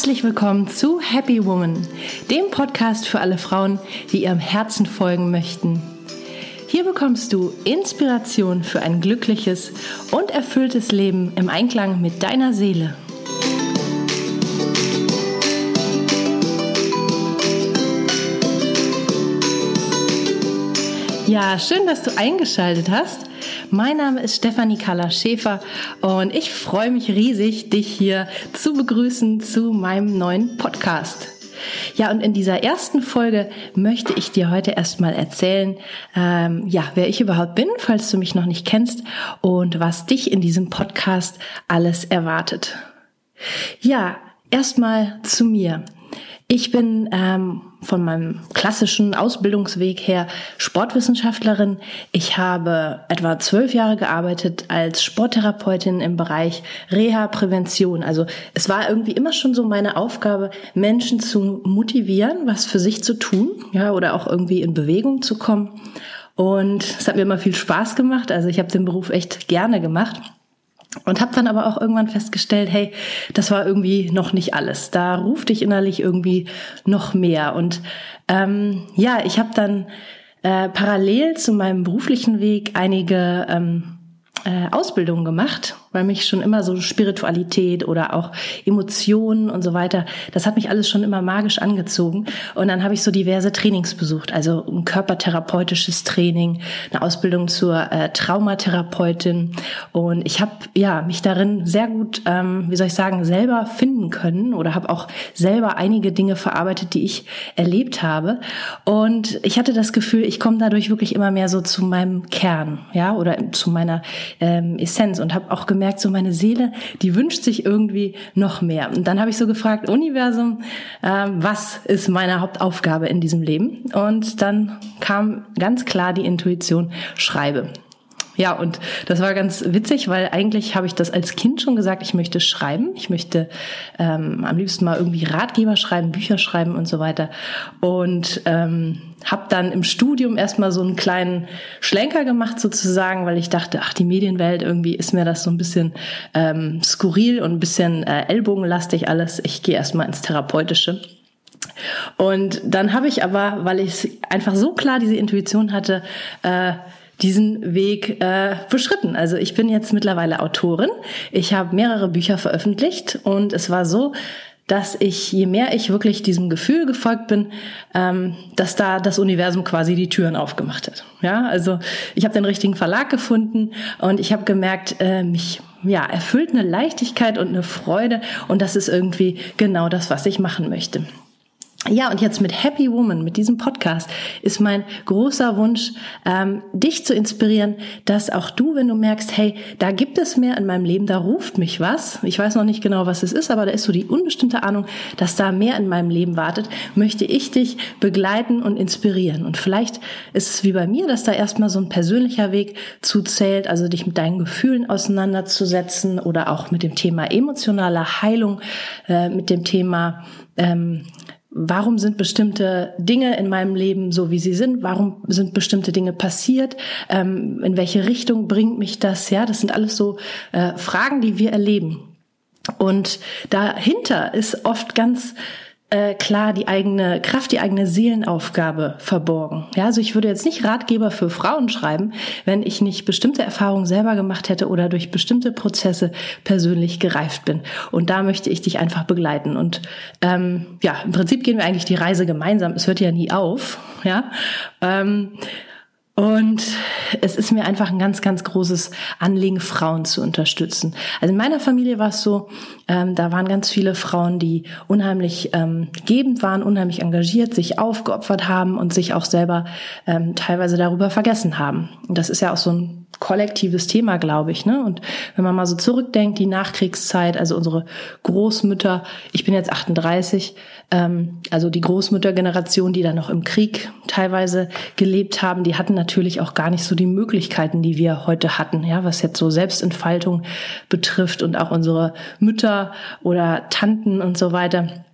Herzlich willkommen zu Happy Woman, dem Podcast für alle Frauen, die ihrem Herzen folgen möchten. Hier bekommst du Inspiration für ein glückliches und erfülltes Leben im Einklang mit deiner Seele. Ja, schön, dass du eingeschaltet hast. Mein Name ist Stefanie Kalla Schäfer und ich freue mich riesig, dich hier zu begrüßen zu meinem neuen Podcast. Ja, und in dieser ersten Folge möchte ich dir heute erstmal erzählen, ähm, ja, wer ich überhaupt bin, falls du mich noch nicht kennst und was dich in diesem Podcast alles erwartet. Ja, erstmal zu mir. Ich bin ähm, von meinem klassischen Ausbildungsweg her Sportwissenschaftlerin. Ich habe etwa zwölf Jahre gearbeitet als Sporttherapeutin im Bereich Reha-Prävention. Also es war irgendwie immer schon so meine Aufgabe, Menschen zu motivieren, was für sich zu tun, ja, oder auch irgendwie in Bewegung zu kommen. Und es hat mir immer viel Spaß gemacht. Also ich habe den Beruf echt gerne gemacht. Und habe dann aber auch irgendwann festgestellt, hey, das war irgendwie noch nicht alles. Da ruft dich innerlich irgendwie noch mehr. Und ähm, ja, ich habe dann äh, parallel zu meinem beruflichen Weg einige ähm, äh, Ausbildung gemacht, weil mich schon immer so Spiritualität oder auch Emotionen und so weiter, das hat mich alles schon immer magisch angezogen. Und dann habe ich so diverse Trainings besucht, also ein körpertherapeutisches Training, eine Ausbildung zur äh, Traumatherapeutin. Und ich habe ja mich darin sehr gut, ähm, wie soll ich sagen, selber finden können oder habe auch selber einige Dinge verarbeitet, die ich erlebt habe. Und ich hatte das Gefühl, ich komme dadurch wirklich immer mehr so zu meinem Kern, ja, oder zu meiner ähm, Essenz und habe auch gemerkt, so meine Seele, die wünscht sich irgendwie noch mehr. Und dann habe ich so gefragt, Universum, ähm, was ist meine Hauptaufgabe in diesem Leben? Und dann kam ganz klar die Intuition, schreibe. Ja, und das war ganz witzig, weil eigentlich habe ich das als Kind schon gesagt, ich möchte schreiben. Ich möchte ähm, am liebsten mal irgendwie Ratgeber schreiben, Bücher schreiben und so weiter. Und ähm, habe dann im Studium erstmal so einen kleinen Schlenker gemacht sozusagen, weil ich dachte, ach, die Medienwelt, irgendwie ist mir das so ein bisschen ähm, skurril und ein bisschen äh, ellbogenlastig alles. Ich gehe erstmal ins Therapeutische. Und dann habe ich aber, weil ich einfach so klar diese Intuition hatte, äh, diesen Weg äh, beschritten. Also ich bin jetzt mittlerweile Autorin. Ich habe mehrere Bücher veröffentlicht und es war so, dass ich, je mehr ich wirklich diesem Gefühl gefolgt bin, ähm, dass da das Universum quasi die Türen aufgemacht hat. Ja, also ich habe den richtigen Verlag gefunden und ich habe gemerkt, äh, mich ja erfüllt eine Leichtigkeit und eine Freude und das ist irgendwie genau das, was ich machen möchte. Ja, und jetzt mit Happy Woman, mit diesem Podcast, ist mein großer Wunsch, ähm, dich zu inspirieren, dass auch du, wenn du merkst, hey, da gibt es mehr in meinem Leben, da ruft mich was. Ich weiß noch nicht genau, was es ist, aber da ist so die unbestimmte Ahnung, dass da mehr in meinem Leben wartet, möchte ich dich begleiten und inspirieren. Und vielleicht ist es wie bei mir, dass da erstmal so ein persönlicher Weg zuzählt, also dich mit deinen Gefühlen auseinanderzusetzen oder auch mit dem Thema emotionaler Heilung, äh, mit dem Thema ähm, Warum sind bestimmte Dinge in meinem Leben so, wie sie sind? Warum sind bestimmte Dinge passiert? Ähm, in welche Richtung bringt mich das? Ja, das sind alles so äh, Fragen, die wir erleben. Und dahinter ist oft ganz äh, klar die eigene Kraft, die eigene Seelenaufgabe verborgen. Ja, also ich würde jetzt nicht Ratgeber für Frauen schreiben, wenn ich nicht bestimmte Erfahrungen selber gemacht hätte oder durch bestimmte Prozesse persönlich gereift bin. Und da möchte ich dich einfach begleiten. Und ähm, ja, im Prinzip gehen wir eigentlich die Reise gemeinsam. Es hört ja nie auf. Ja. Ähm, und es ist mir einfach ein ganz, ganz großes Anliegen, Frauen zu unterstützen. Also in meiner Familie war es so, ähm, da waren ganz viele Frauen, die unheimlich ähm, gebend waren, unheimlich engagiert, sich aufgeopfert haben und sich auch selber ähm, teilweise darüber vergessen haben. Und das ist ja auch so ein kollektives Thema, glaube ich. Ne? Und wenn man mal so zurückdenkt, die Nachkriegszeit, also unsere Großmütter, ich bin jetzt 38, ähm, also die Großmüttergeneration, die dann noch im Krieg teilweise gelebt haben, die hatten natürlich auch gar nicht so die Möglichkeiten, die wir heute hatten, ja, was jetzt so Selbstentfaltung betrifft und auch unsere Mütter oder Tanten und so weiter.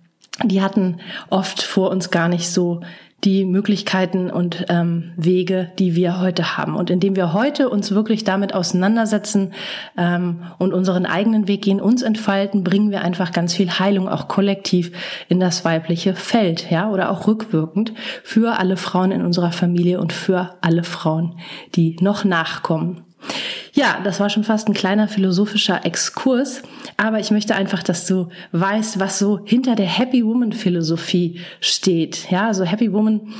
Die hatten oft vor uns gar nicht so die Möglichkeiten und ähm, Wege, die wir heute haben. Und indem wir heute uns wirklich damit auseinandersetzen ähm, und unseren eigenen Weg gehen, uns entfalten, bringen wir einfach ganz viel Heilung auch kollektiv in das weibliche Feld, ja, oder auch rückwirkend für alle Frauen in unserer Familie und für alle Frauen, die noch nachkommen. Ja, das war schon fast ein kleiner philosophischer Exkurs, aber ich möchte einfach, dass du weißt, was so hinter der Happy Woman Philosophie steht. Ja, also Happy Woman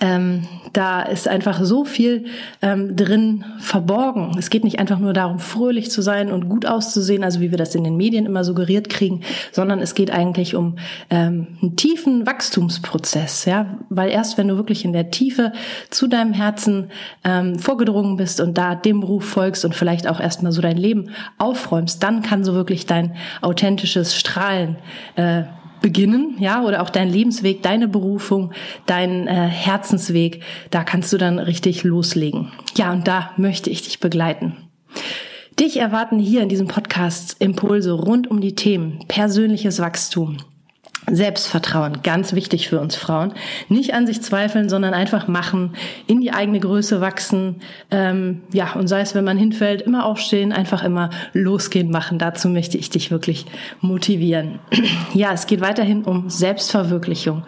ähm, da ist einfach so viel ähm, drin verborgen. Es geht nicht einfach nur darum, fröhlich zu sein und gut auszusehen, also wie wir das in den Medien immer suggeriert kriegen, sondern es geht eigentlich um ähm, einen tiefen Wachstumsprozess, ja, weil erst wenn du wirklich in der Tiefe zu deinem Herzen ähm, vorgedrungen bist und da dem Beruf folgst und vielleicht auch erstmal so dein Leben aufräumst, dann kann so wirklich dein authentisches Strahlen äh, beginnen, ja, oder auch dein Lebensweg, deine Berufung, dein äh, Herzensweg, da kannst du dann richtig loslegen. Ja, und da möchte ich dich begleiten. Dich erwarten hier in diesem Podcast Impulse rund um die Themen persönliches Wachstum, Selbstvertrauen, ganz wichtig für uns Frauen. Nicht an sich zweifeln, sondern einfach machen, in die eigene Größe wachsen. Ähm, ja, und sei es, wenn man hinfällt, immer aufstehen, einfach immer losgehen machen. Dazu möchte ich dich wirklich motivieren. ja, es geht weiterhin um Selbstverwirklichung,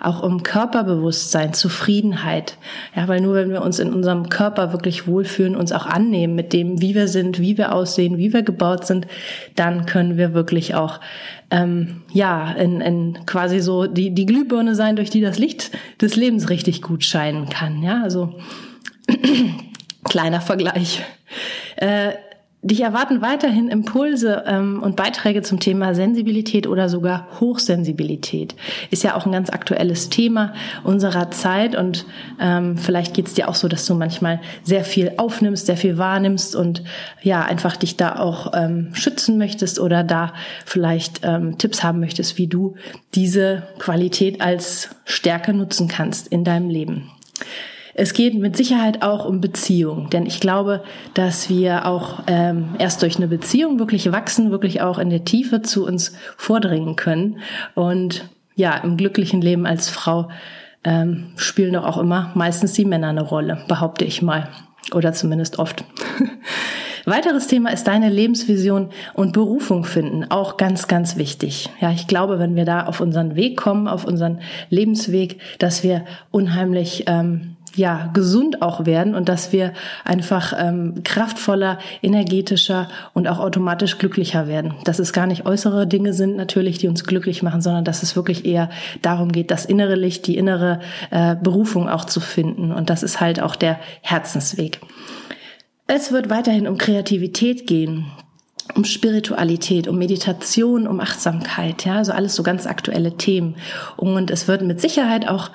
auch um Körperbewusstsein, Zufriedenheit. Ja, weil nur wenn wir uns in unserem Körper wirklich wohlfühlen, uns auch annehmen mit dem, wie wir sind, wie wir aussehen, wie wir gebaut sind, dann können wir wirklich auch ähm, ja, in, in quasi so die, die Glühbirne sein, durch die das Licht des Lebens richtig gut scheinen kann. Ja, also kleiner Vergleich. Äh, Dich erwarten weiterhin Impulse ähm, und Beiträge zum Thema Sensibilität oder sogar Hochsensibilität. Ist ja auch ein ganz aktuelles Thema unserer Zeit und ähm, vielleicht geht's dir auch so, dass du manchmal sehr viel aufnimmst, sehr viel wahrnimmst und ja, einfach dich da auch ähm, schützen möchtest oder da vielleicht ähm, Tipps haben möchtest, wie du diese Qualität als Stärke nutzen kannst in deinem Leben. Es geht mit Sicherheit auch um Beziehung, denn ich glaube, dass wir auch ähm, erst durch eine Beziehung wirklich wachsen, wirklich auch in der Tiefe zu uns vordringen können. Und ja, im glücklichen Leben als Frau ähm, spielen doch auch immer meistens die Männer eine Rolle, behaupte ich mal. Oder zumindest oft. Weiteres Thema ist deine Lebensvision und Berufung finden. Auch ganz, ganz wichtig. Ja, ich glaube, wenn wir da auf unseren Weg kommen, auf unseren Lebensweg, dass wir unheimlich ähm, ja gesund auch werden und dass wir einfach ähm, kraftvoller, energetischer und auch automatisch glücklicher werden. Dass es gar nicht äußere Dinge sind natürlich, die uns glücklich machen, sondern dass es wirklich eher darum geht, das innere Licht, die innere äh, Berufung auch zu finden. Und das ist halt auch der Herzensweg. Es wird weiterhin um Kreativität gehen um Spiritualität, um Meditation, um Achtsamkeit, ja, also alles so ganz aktuelle Themen. Und es wird mit Sicherheit auch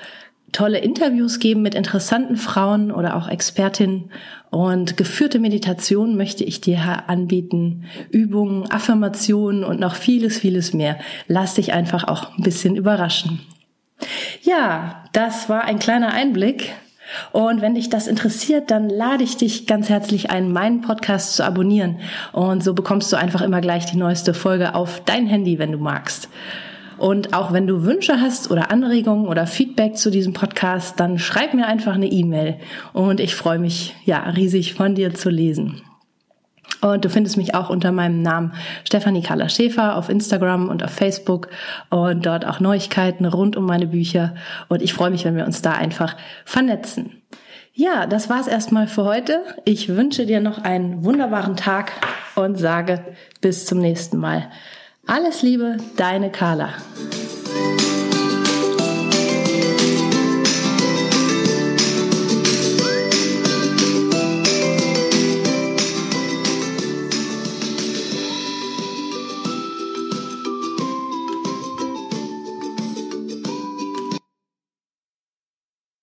tolle Interviews geben mit interessanten Frauen oder auch Expertinnen und geführte Meditation möchte ich dir anbieten, Übungen, Affirmationen und noch vieles, vieles mehr. Lass dich einfach auch ein bisschen überraschen. Ja, das war ein kleiner Einblick. Und wenn dich das interessiert, dann lade ich dich ganz herzlich ein, meinen Podcast zu abonnieren. Und so bekommst du einfach immer gleich die neueste Folge auf dein Handy, wenn du magst. Und auch wenn du Wünsche hast oder Anregungen oder Feedback zu diesem Podcast, dann schreib mir einfach eine E-Mail und ich freue mich ja riesig von dir zu lesen. Und du findest mich auch unter meinem Namen Stefanie Kahler Schäfer auf Instagram und auf Facebook und dort auch Neuigkeiten rund um meine Bücher. Und ich freue mich, wenn wir uns da einfach vernetzen. Ja, das war's erstmal für heute. Ich wünsche dir noch einen wunderbaren Tag und sage bis zum nächsten Mal. Alles Liebe, deine Carla.